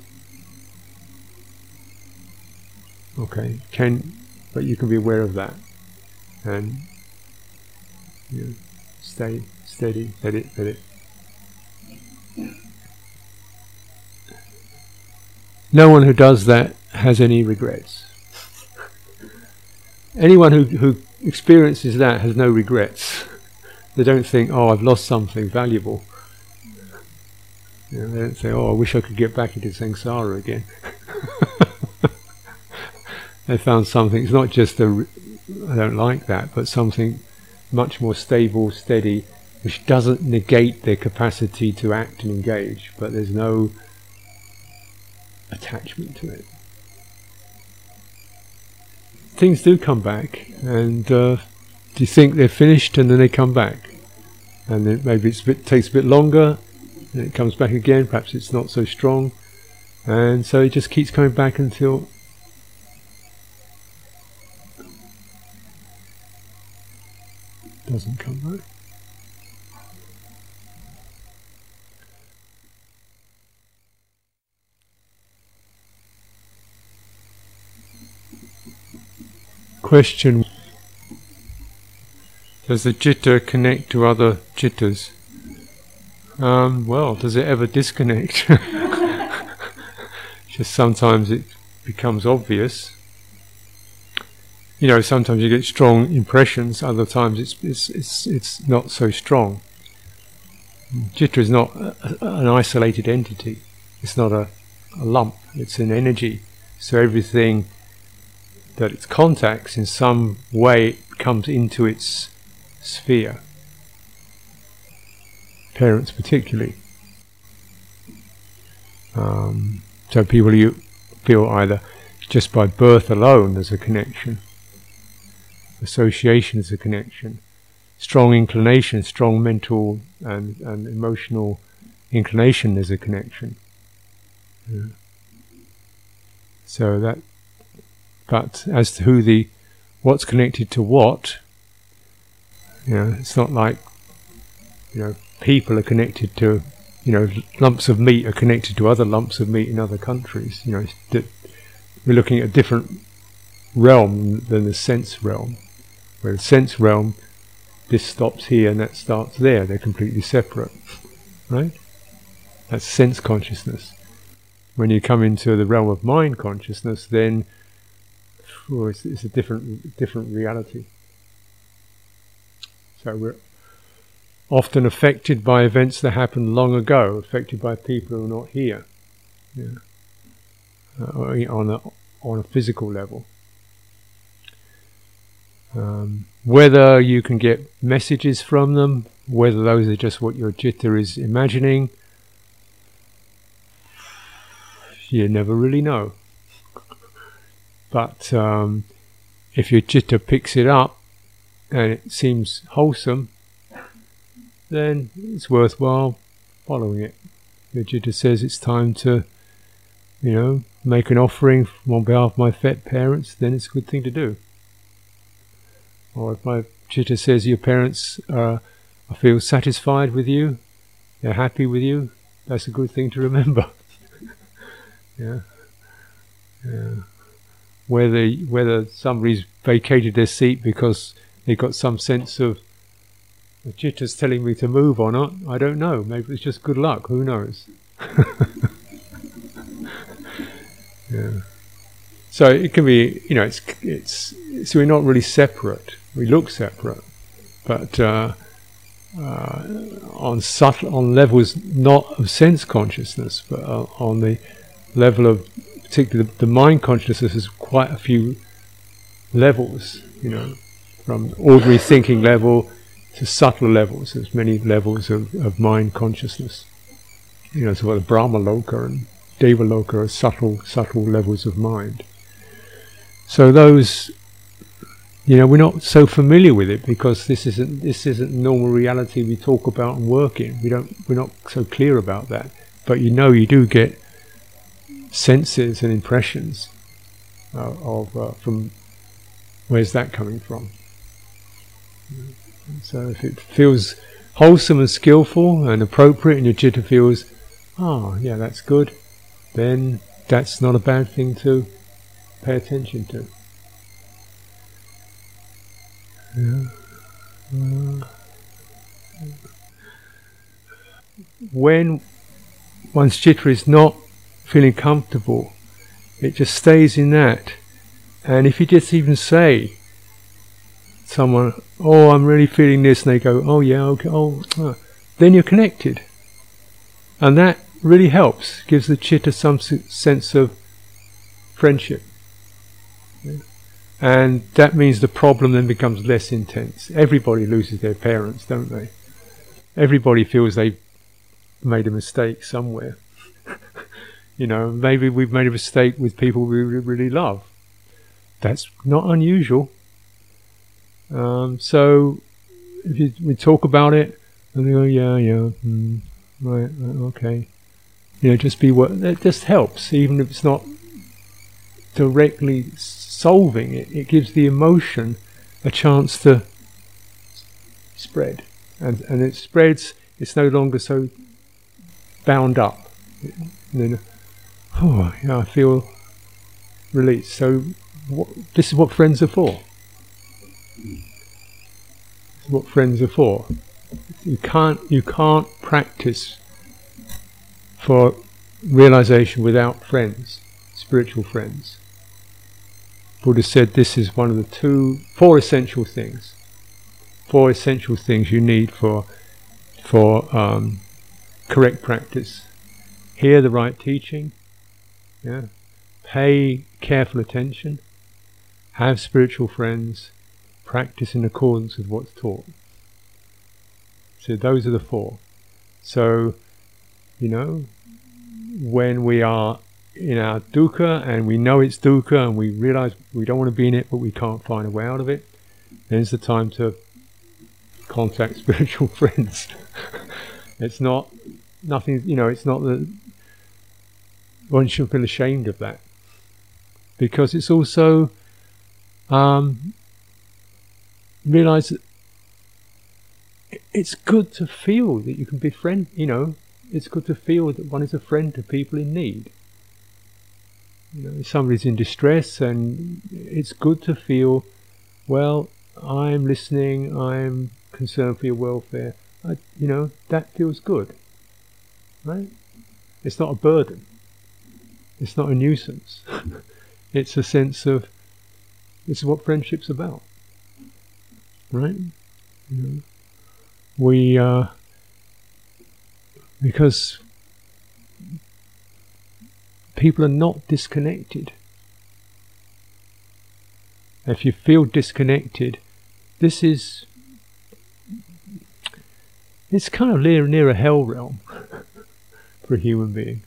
Okay, can but you can be aware of that and you know, stay steady, let it let it No one who does that has any regrets. Anyone who, who experiences that has no regrets. They don't think, oh, I've lost something valuable. You know, they don't say, "Oh, I wish I could get back into samsara again." they found something. It's not just a. I don't like that, but something much more stable, steady, which doesn't negate their capacity to act and engage, but there's no attachment to it. Things do come back, and uh, do you think they're finished, and then they come back, and then maybe it takes a bit longer, and it comes back again, perhaps it's not so strong, and so it just keeps coming back until it doesn't come back. Question Does the chitta connect to other chittas? Um, well, does it ever disconnect? Just sometimes it becomes obvious. You know, sometimes you get strong impressions. Other times it's it's it's it's not so strong. Chitta is not a, an isolated entity. It's not a, a lump. It's an energy. So everything that its contacts in some way comes into its sphere parents particularly. Um, so people you feel either just by birth alone there's a connection, association is a connection, strong inclination, strong mental and, and emotional inclination is a connection. Yeah. So that, but as to who the, what's connected to what, you know, it's not like, you know, people are connected to, you know, lumps of meat are connected to other lumps of meat in other countries. You know, we're looking at a different realm than the sense realm, where the sense realm, this stops here and that starts there. They're completely separate, right? That's sense consciousness. When you come into the realm of mind consciousness, then it's, it's a different different reality. So we're often affected by events that happened long ago, affected by people who are not here, yeah. uh, on a on a physical level. Um, whether you can get messages from them, whether those are just what your citta is imagining, you never really know. But um, if your citta picks it up and it seems wholesome, then it's worthwhile following it. Your citta says it's time to, you know, make an offering on behalf of my pet parents, then it's a good thing to do. Or if my citta says your parents are, I feel satisfied with you, they're happy with you, that's a good thing to remember. yeah. Yeah. Whether whether somebody's vacated their seat because they got some sense of the citta's telling me to move or not, I don't know. Maybe it's just good luck. Who knows? yeah. So it can be, you know, it's it's so we're not really separate. We look separate, but uh, uh, on subtle, on levels not of sense consciousness, but uh, on the level of particularly the, the mind consciousness has quite a few levels. You know, from ordinary thinking level to subtle levels. There's many levels of, of mind consciousness. You know, so what the Brahma Loka and Deva Loka are subtle, subtle levels of mind. So those, you know, we're not so familiar with it because this isn't this isn't normal reality we talk about and work in. We don't we're not so clear about that. But you know, you do get senses and impressions uh, of uh, from where's that coming from. So if it feels wholesome and skillful and appropriate, and your citta feels, oh yeah, that's good, then that's not a bad thing to pay attention to. Yeah. Uh, when one's citta is not feeling comfortable, it just stays in that. And if you just even say, someone, oh, I'm really feeling this, and they go, oh yeah, okay, oh, uh, then you're connected. And that really helps, gives the citta some sense of friendship. And that means the problem then becomes less intense. Everybody loses their parents, don't they? Everybody feels they've made a mistake somewhere. You know, maybe we've made a mistake with people we really love. That's not unusual. Um, so if you, we talk about it, and they go, yeah, yeah, mm, right, okay. You know, just be what it just helps, even if it's not directly solving it. It gives the emotion a chance to spread, and and it spreads. It's no longer so bound up. And then, oh, yeah, I feel released. So, what, this is what friends are for. This is what friends are for. You can't you can't practice for realization without friends, spiritual friends. Buddha said this is one of the two, four essential things. Four essential things you need for for um, correct practice. Hear the right teaching. Yeah. Pay careful attention. Have spiritual friends. Practice in accordance with what's taught. So those are the four. So, you know, when we are in our dukkha and we know it's dukkha and we realize we don't want to be in it but we can't find a way out of it, then it's the time to contact spiritual friends. it's not nothing, you know, it's not that one shouldn't feel ashamed of that because it's also um, realize that it's good to feel that you can be friend. You know, it's good to feel that one is a friend to people in need. You know, somebody's in distress, and it's good to feel, well, I'm listening. I'm concerned for your welfare. I, you know, that feels good, right? It's not a burden. It's not a nuisance. it's a sense of this is what friendship's about, right? You know? We, uh, because people are not disconnected. If you feel disconnected, this is it's kind of near near a hell realm for a human being.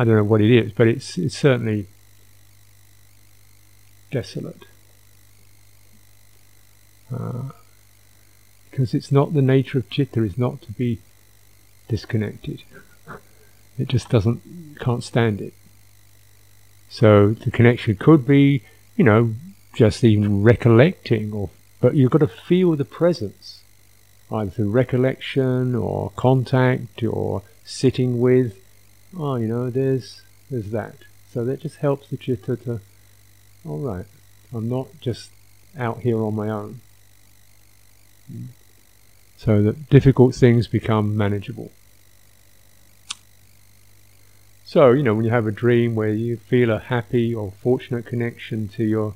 I don't know what it is, but it's it's certainly desolate. Uh, because it's not the nature of chitta is not to be disconnected. It just doesn't can't stand it. So the connection could be, you know, just even recollecting or but you've got to feel the presence either through recollection or contact or sitting with oh you know there's there's that. So that just helps the chitta to all right. I'm not just out here on my own. So that difficult things become manageable. So you know when you have a dream where you feel a happy or fortunate connection to your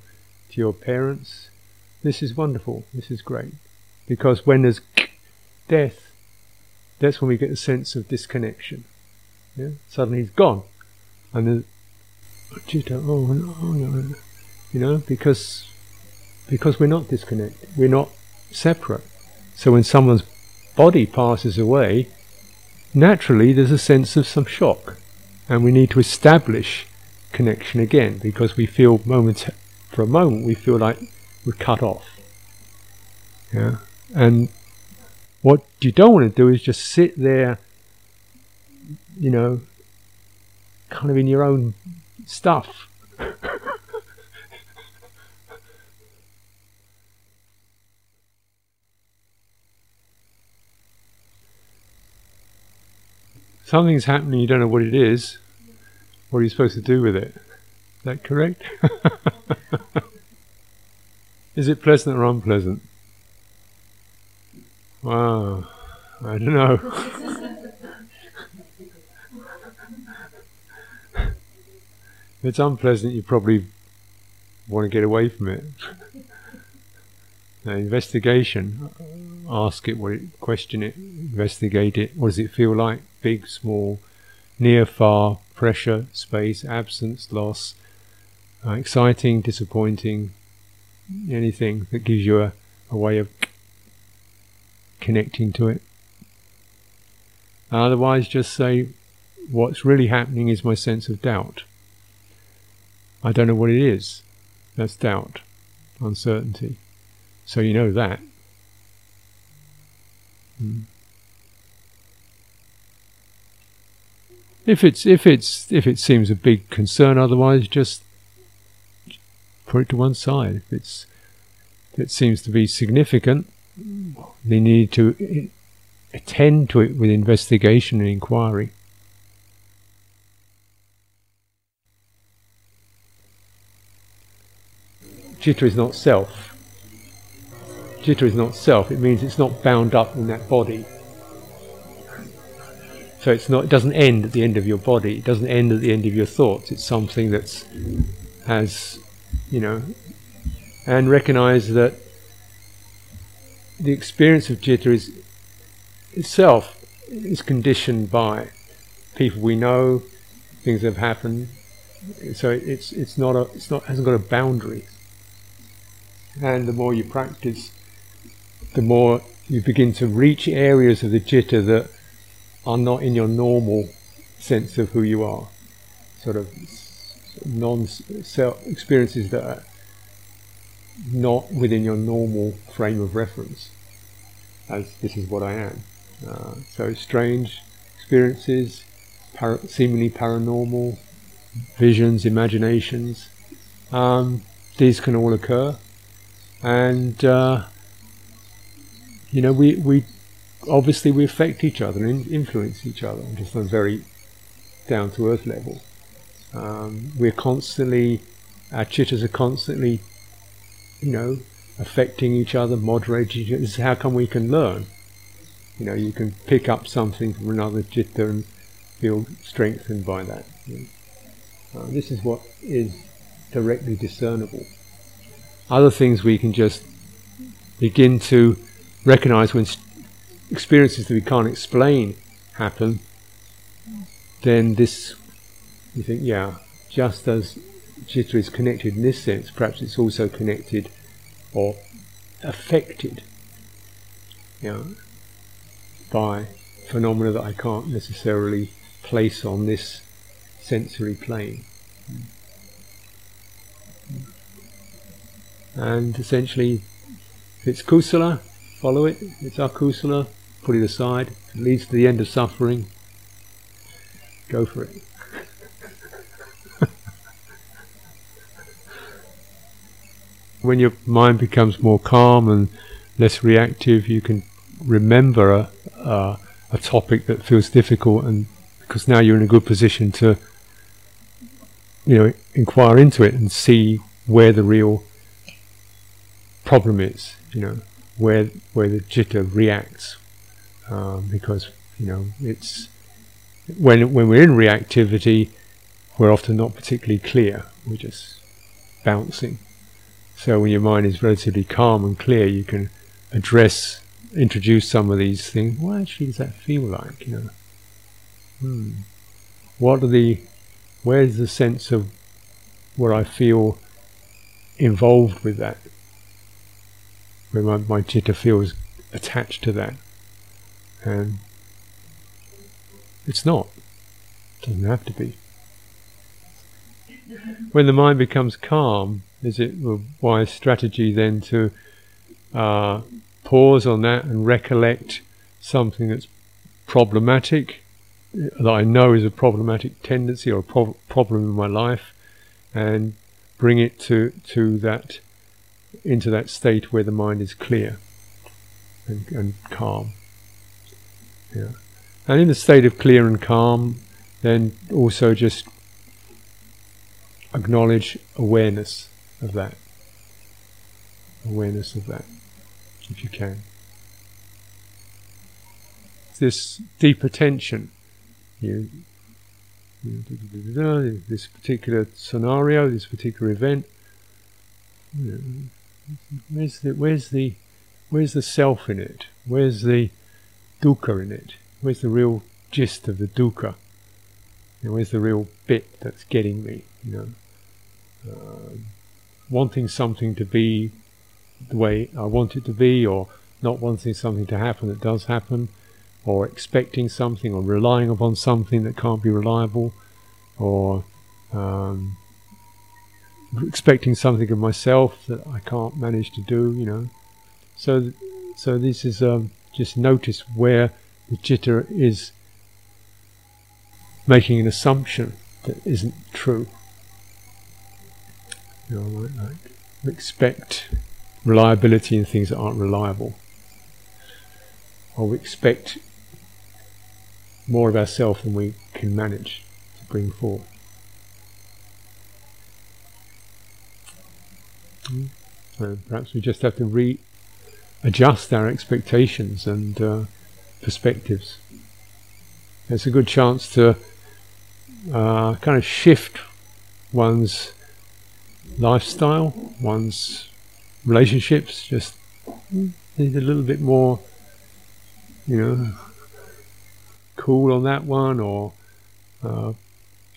to your parents this is wonderful. This is great. Because when there's death that's when we get a sense of disconnection yeah? Suddenly he's gone. And then, Chitta, oh, no, oh, no. You know, because, because we're not disconnected. We're not separate. So when someone's body passes away, naturally there's a sense of some shock. And we need to establish connection again because we feel moments for a moment we feel like we're cut off. Yeah. And what you don't want to do is just sit there you know, kind of in your own stuff. Something's happening, you don't know what it is. What are you supposed to do with it? Is that correct? is it pleasant or unpleasant? Wow, I don't know. If it's unpleasant, you probably want to get away from it. now, investigation, ask it, what it, question it, investigate it. What does it feel like? Big, small, near, far, pressure, space, absence, loss, uh, exciting, disappointing, anything that gives you a, a way of connecting to it. Otherwise, just say, what's really happening is my sense of doubt. I don't know what it is. That's doubt, uncertainty. So you know that. Hmm. If it's if it's if it seems a big concern, otherwise just put it to one side. If it's if it seems to be significant, they need to attend to it with investigation and inquiry. Chitta is not self. Chitta is not self. It means it's not bound up in that body. So it's not. It doesn't end at the end of your body. It doesn't end at the end of your thoughts. It's something that's has, you know, and recognize that the experience of chitta is itself is conditioned by people we know, things that have happened. So it's it's not a it's not hasn't got a boundary and the more you practice, the more you begin to reach areas of the chitta that are not in your normal sense of who you are. Sort of non-self experiences that are not within your normal frame of reference, as this is what I am. Uh, so strange experiences, para- seemingly paranormal, visions, imaginations. Um, these can all occur and uh, you know we we obviously we affect each other and influence each other just on a very down to earth level. Um, we're constantly our chittas are constantly you know affecting each other, moderating each other. This is how come we can learn. You know, you can pick up something from another chitta and feel strengthened by that. Uh, this is what is directly discernible. Other things we can just begin to recognize when experiences that we can't explain happen, then this, you think, yeah, just as citta is connected in this sense, perhaps it's also connected or affected you know, by phenomena that I can't necessarily place on this sensory plane. And essentially, if it's kusala, follow it. If it's akusala, put it aside. If it leads to the end of suffering, go for it. when your mind becomes more calm and less reactive, you can remember a, a, a, topic that feels difficult, and because now you're in a good position to, you know, inquire into it and see where the real problem is. You know, where where the citta reacts, um, because you know it's when when we're in reactivity, we're often not particularly clear. We're just bouncing. So when your mind is relatively calm and clear, you can address, introduce some of these things. What actually does that feel like? You know, hmm. what are the, where's the sense of where I feel involved with that? Where my, my citta feels attached to that, and it's not. It doesn't have to be. When the mind becomes calm, is it a wise strategy then to uh, pause on that and recollect something that's problematic, that I know is a problematic tendency or a pro- problem in my life, and bring it to, to that into that state where the mind is clear and, and calm. Yeah. And in the state of clear and calm, then also just acknowledge awareness of that. Awareness of that, if you can. This deep attention, you, this particular scenario, this particular event. Where's the where's the where's the self in it? Where's the dukkha in it? Where's the real gist of the dukkha? Where's the real bit that's getting me? You know. Um, wanting something to be the way I want it to be, or not wanting something to happen that does happen, or expecting something, or relying upon something that can't be reliable, or um, expecting something of myself that I can't manage to do, you know. So, so this is um, just notice where the citta is making an assumption that isn't true. You know, like, like expect reliability in things that aren't reliable. Or we expect more of ourselves than we can manage to bring forth. So perhaps we just have to readjust our expectations and uh, perspectives. It's a good chance to uh, kind of shift one's lifestyle, one's relationships just need a little bit more, you know, cool on that one, or uh,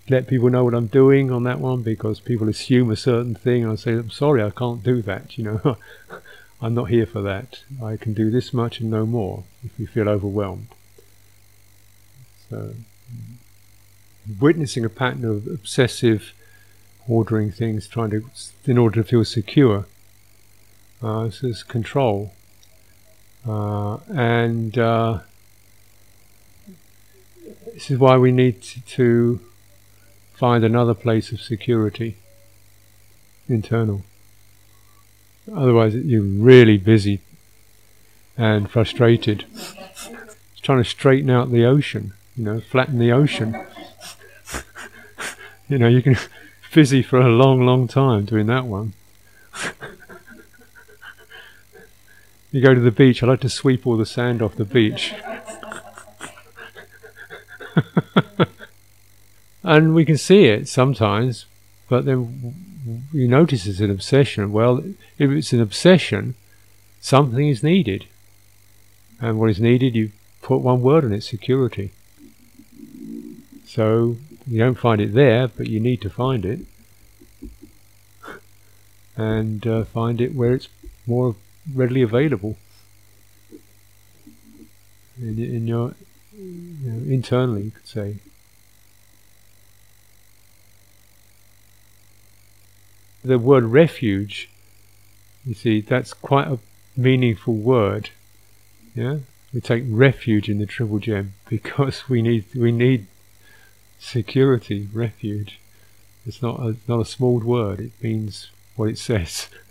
let people know what I'm doing on that one because people assume a certain thing. And I say, I'm sorry, I can't do that. You know, I'm not here for that. I can do this much and no more if you feel overwhelmed. So, witnessing a pattern of obsessive ordering things, trying to, in order to feel secure. Uh, this is control. Uh, and uh, this is why we need to find another place of security, internal. Otherwise, you're really busy and frustrated. It's trying to straighten out the ocean, you know, flatten the ocean. you know, you can busy for a long, long time doing that one. you go to the beach, I like to sweep all the sand off the beach. And we can see it sometimes, but then you notice it's an obsession. Well, if it's an obsession, something is needed. And what is needed, you put one word on it, security. So you don't find it there, but you need to find it. and uh, find it where it's more readily available in, in your you know, internally, you could say. The word refuge, you see, that's quite a meaningful word. Yeah, we take refuge in the triple gem because we need we need security, refuge. It's not a, not a small word. It means what it says.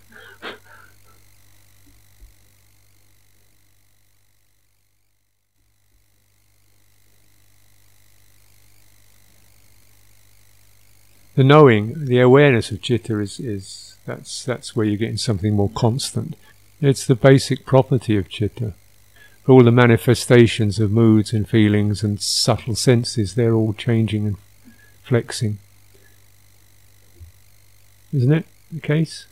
the knowing, the awareness of chitta is, is that's that's where you're getting something more constant. It's the basic property of chitta. All the manifestations of moods and feelings and subtle senses, they're all changing and flexing. Isn't it the case?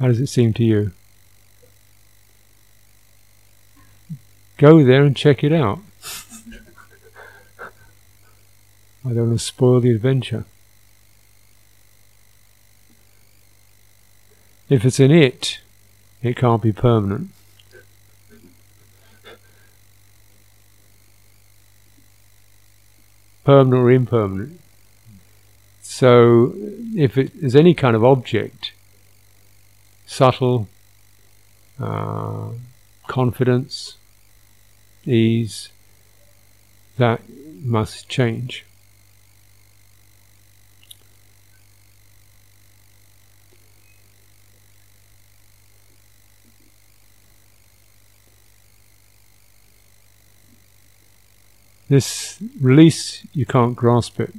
How does it seem to you? Go there and check it out. I don't want to spoil the adventure. If it's an it, it can't be permanent. Permanent or impermanent. So, if it is any kind of object, subtle, uh, confidence, ease, that must change. This release, you can't grasp it.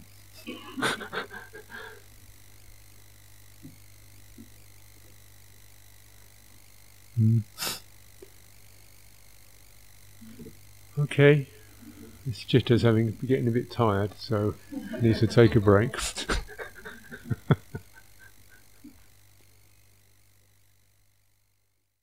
mm. Okay, this citta's having getting a bit tired, so needs to take a break.